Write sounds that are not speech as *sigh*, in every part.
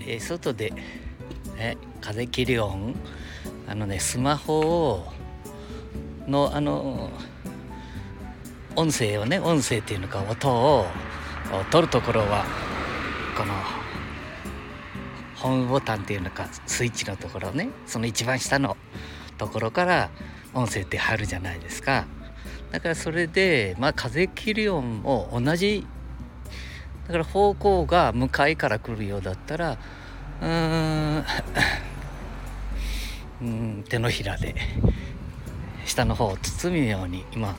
えー、外で、ね、風切り音あのねスマホをのあの音声をね音声っていうのか音を取るところはこのホームボタンっていうのかスイッチのところねその一番下のところから音声って入るじゃないですか。だからそれでまあ風切り音も同じだから方向が向かいから来るようだったら *laughs* うんうん手のひらで下の方を包むように今、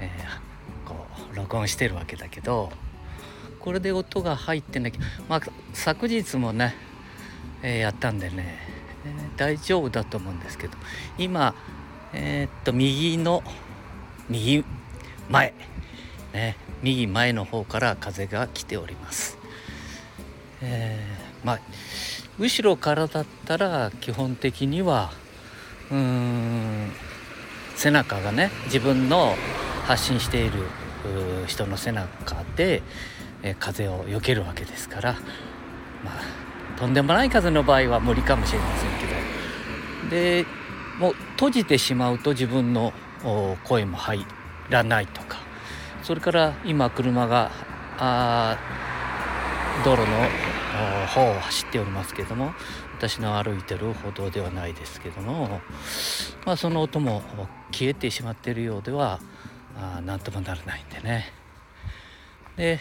えー、こう録音してるわけだけどこれで音が入ってなきゃまあ昨日もね、えー、やったんでね、えー、大丈夫だと思うんですけど今えー、っと右の右前、ね、右前の方から風が来ております。えー、まあ後ろからだったら基本的にはうーん背中がね自分の発信している人の背中で、え風を避けるわけですからまあとんでもない風の場合は無理かもしれませんけどでもう閉じてしまうと自分の声も入らないとか。それから今車があ道路の方を走っておりますけども私の歩いてる歩道ではないですけども、まあ、その音も消えてしまっているようでは何ともならないんでね。で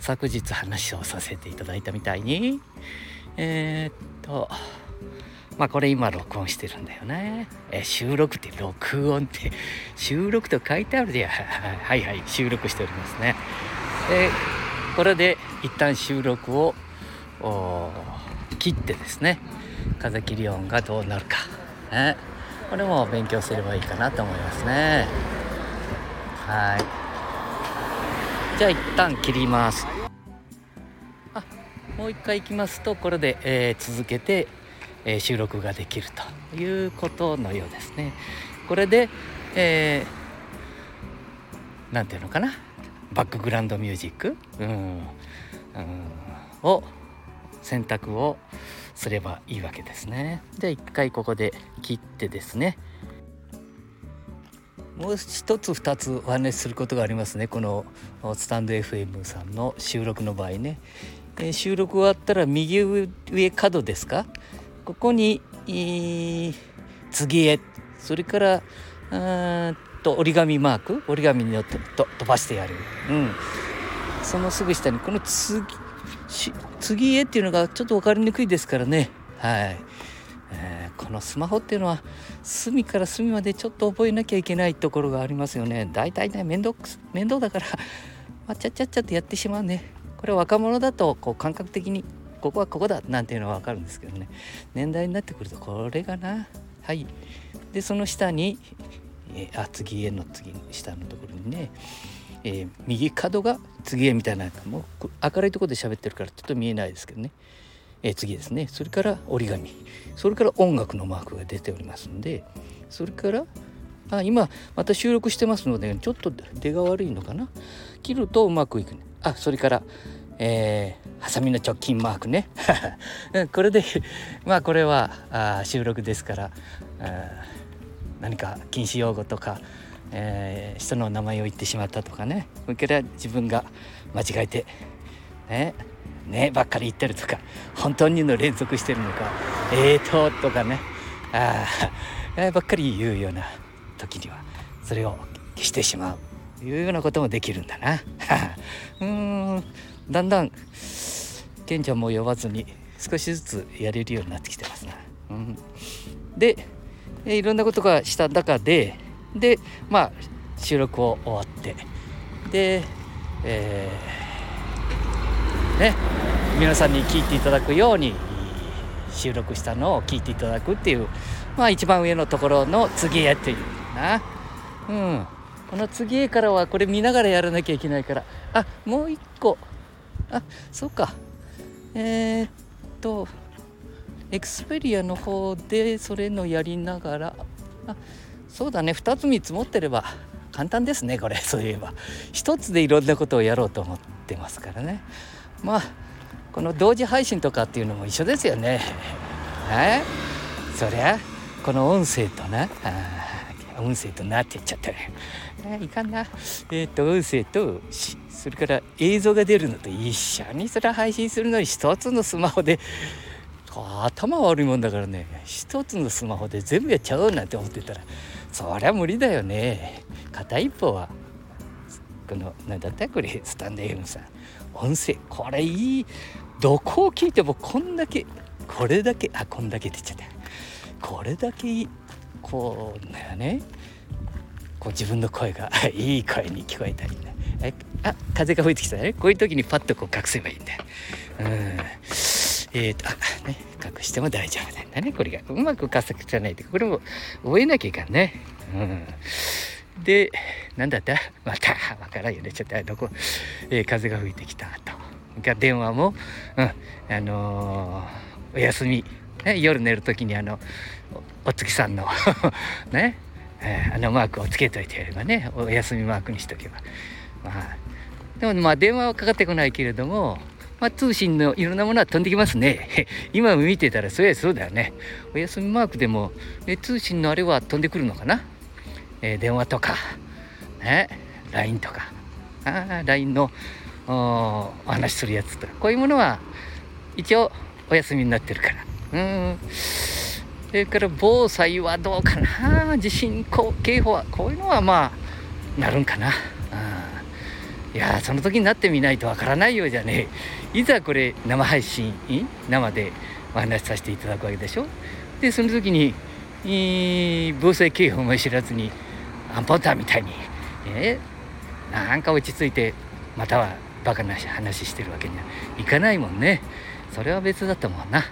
昨日話をさせていただいたみたいにえー、っとまあこれ今録音してるんだよね。え収録って録音って *laughs* 収録と書いてあるで *laughs* はいはい収録しておりますね。でこれで一旦収録を切ってですね風切り音がどうなるか、ね、これも勉強すればいいかなと思いますね。はいじゃあ一旦切ります。あもう一回いきますとこれで、えー、続けてえ収録ができるということのようですね。これで、えー、ていうのかな？バックグラウンドミュージック、うん、うん、を選択をすればいいわけですね。じゃあ一回ここで切ってですね。もう一つ二つお話しすることがありますね。このスタンド FM さんの収録の場合ね、え、収録終わったら右上角ですか？ここに次へ。それからうんと折り紙マーク。折り紙にとと飛ばしてやる、うん、そのすぐ下にこの次次へっていうのがちょっと分かりにくいですからね。はい、えー、このスマホっていうのは隅から隅までちょっと覚えなきゃいけないところがありますよね。大体ね面倒面倒だから、まあ、ちゃっちゃっちゃってやってしまうね。これ若者だとこう感覚的にここはここだなんていうのは分かるんですけどね。年代になってくるとこれかな。はい。でその下に、えー、あ次への次下のところにね、えー、右角が次へみたいなもう明るいところで喋ってるからちょっと見えないですけどね、えー、次ですね。それから折り紙。それから音楽のマークが出ておりますんで。それからあ今また収録してますのでちょっと出が悪いのかな。切るとうまくいくね。あそれからえー、ハサミの直近マークね。*laughs* これで *laughs* まあこれはあ収録ですから何か禁止用語とか、えー、人の名前を言ってしまったとかね。それから自分が間違えてねねばっかり言ってるとか本当にの連続してるのかえーととかね。あばっかり言うような時にはそれを消してしまう。というようなこともできるんだな。*laughs* うんだんだんケンちゃんも呼ばずに少しずつやれるようになってきてますな。うん、でいろんなことがした中ででまあ収録を終わってで、えー、ね皆さんに聞いていただくように収録したのを聞いていただくっていうまあ一番上のところの次へっていうな。うん、この次へからはこれ見ながらやらなきゃいけないから。あもう一個。あそうかえー、っとエクスペリアの方でそれのやりながらあそうだね2つ3つ持ってれば簡単ですねこれ *laughs* そういえば。一つでいろんなことをやろうと思ってますからね。まあこの同時配信とかっていうのも一緒ですよね。えそりゃこの音声とな音声となって言っちゃった。ねいかんな。えっ、ー、と音声とそれから映像が出るのと一緒にそれは配信するのに一つのスマホで頭悪いもんだからね一つのスマホで全部やっちゃおうなんて思ってたらそりゃ無理だよね。片一方はこの何だったこれスタンド FM さん。音声これいい。どこを聞いてもこんだけこれだけあこんだけって言っちゃった。これだけこうね。こう自分の声が *laughs* いい声に聞こえたりね。えあ風が吹いてきたね。こういう時にパッとこう隠せばいいんだよ。うん。えーと、あね隠しても大丈夫なんだね。これが。うまく隠さないと。これも覚えなきゃいかんね。うん。で何だった？またわからんよね。ちょっとどこ、えー、風が吹いてきたと。が電話も、うん、あのー、お休み、ね、夜寝る時にあのお月さんの。*laughs* ね、えー、あのマークをつけといてやればね。お休みマークにしとけば。まあでもまあ電話はかかってこないけれどもまあ、通信のいろんなものは飛んできますね。*laughs* 今見てたらそうやそうだよね。お休みマークでも、え通信のあれは飛んでくるのかな、えー、電話とか、ね、LINE とか、LINE のお話するやつとか、こういうものは一応お休みになってるから。うん。それから防災はどうかな。地震警報はこういうのはまあなるんかな。いやその時になってみないとわからないようじゃねいざこれ生配信生でお話しさせていただくわけでしょ。でその時に防災警報も知らずにアンポンターみたいに、えー、なんか落ち着いてまたはバカな話してるわけにはいかないもんね。それは別だったもんな、うん、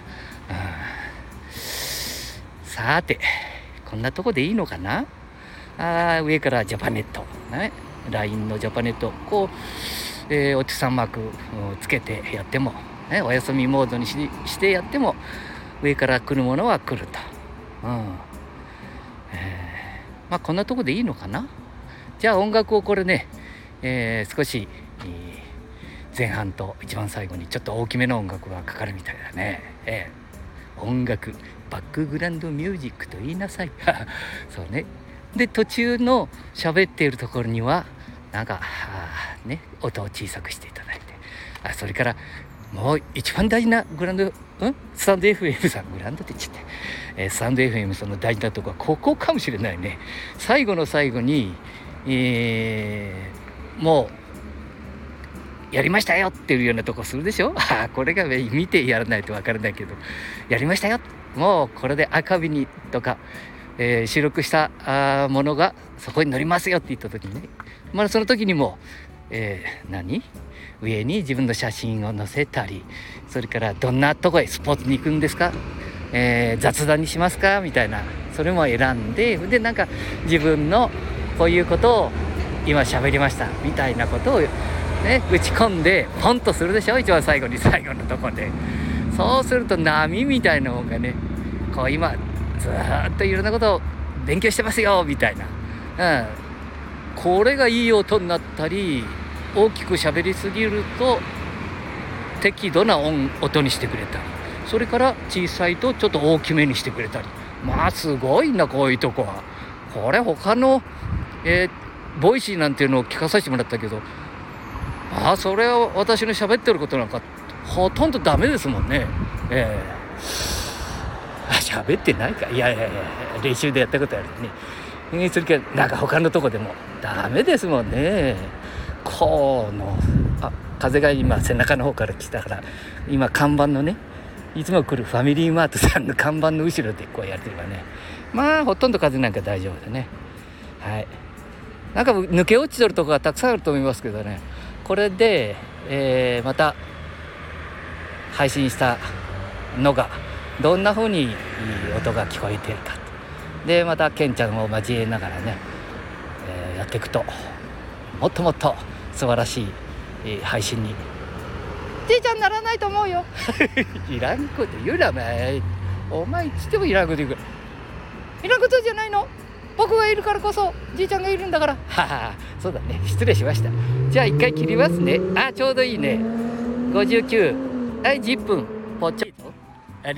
さてこんなとこでいいのかな？あ上からジャパネット、ね、LINE のジャパネット。こう、えー、おじさんマークつけてやっても、ね、お休みモードにしてやっても上から来るものは来ると。うん。えー、まあこんなとこでいいのかな？じゃあ音楽をこれね、えー、少し、前半と一番最後にちょっと大きめの音楽がかかるみたいだね。えー、音楽。バックグラウンドミュージックと言いなさい。*laughs* そうね。で途中の喋っているところにはなんかね音を小さくしていただいて。あそれからもう一番大事なグランド、うん、スタンド FM さんグランドって言っちゃって、えー、スタンド FM さんの大事なとこはここかもしれないね。最後の最後に、えー、もうやりましたよっていうようなとこするでしょ？*laughs* あこれが見てやらないと分からないけどやりましたよ。っもうこれで赤身にとかえー、収録したあものがそこに載りますよって言った時にね。まあその時にも、えー、何？上に自分の写真を載せたりそれからどんなとこへスポーツに行くんですか、えー、雑談にしますか？みたいなそれも選んででなんか自分のこういうことを今喋りましたみたいなことをね打ち込んでポンとするでしょ？一番最後に最後のとこで。そうすると波みたいなもんがねこう今ずっといろんなことを勉強してますよみたいな、うん、これがいい音になったり大きく喋りすぎると適度な音音にしてくれたり。それから小さいとちょっと大きめにしてくれたり。まあすごいなこういうとこは。これ他の、えー、 Voicy なんていうのを聞かさせてもらったけどああそれは私の喋ってることなんかほとんどダメですもんね。ええ。ー喋ってないか。いやいやいや練習でやったことあるねそれからなんか他のとこでもダメですもんね。このあ風が今背中の方から来たから今看板のねいつも来るファミリーマートさんの看板の後ろでこうやってればね。まあほとんど風なんか大丈夫でね。はい。なんか抜け落ちてるとこがたくさんあると思いますけどね。これで、えー、また配信したのがどんな風に音が聞こえてるかでまたケンちゃんを交えながらね、えー、やっていくともっともっと素晴らしい配信に。じいちゃんならないと思うよ。*laughs* いらんこと言うなお前。お前いつでもいらんこと言うから。いらんことじゃないの。僕がいるからこそじいちゃんがいるんだから。ははそうだね。失礼しました。じゃあ一回切りますね。あちょうどいいね。59え、10分。ポチッっと。あ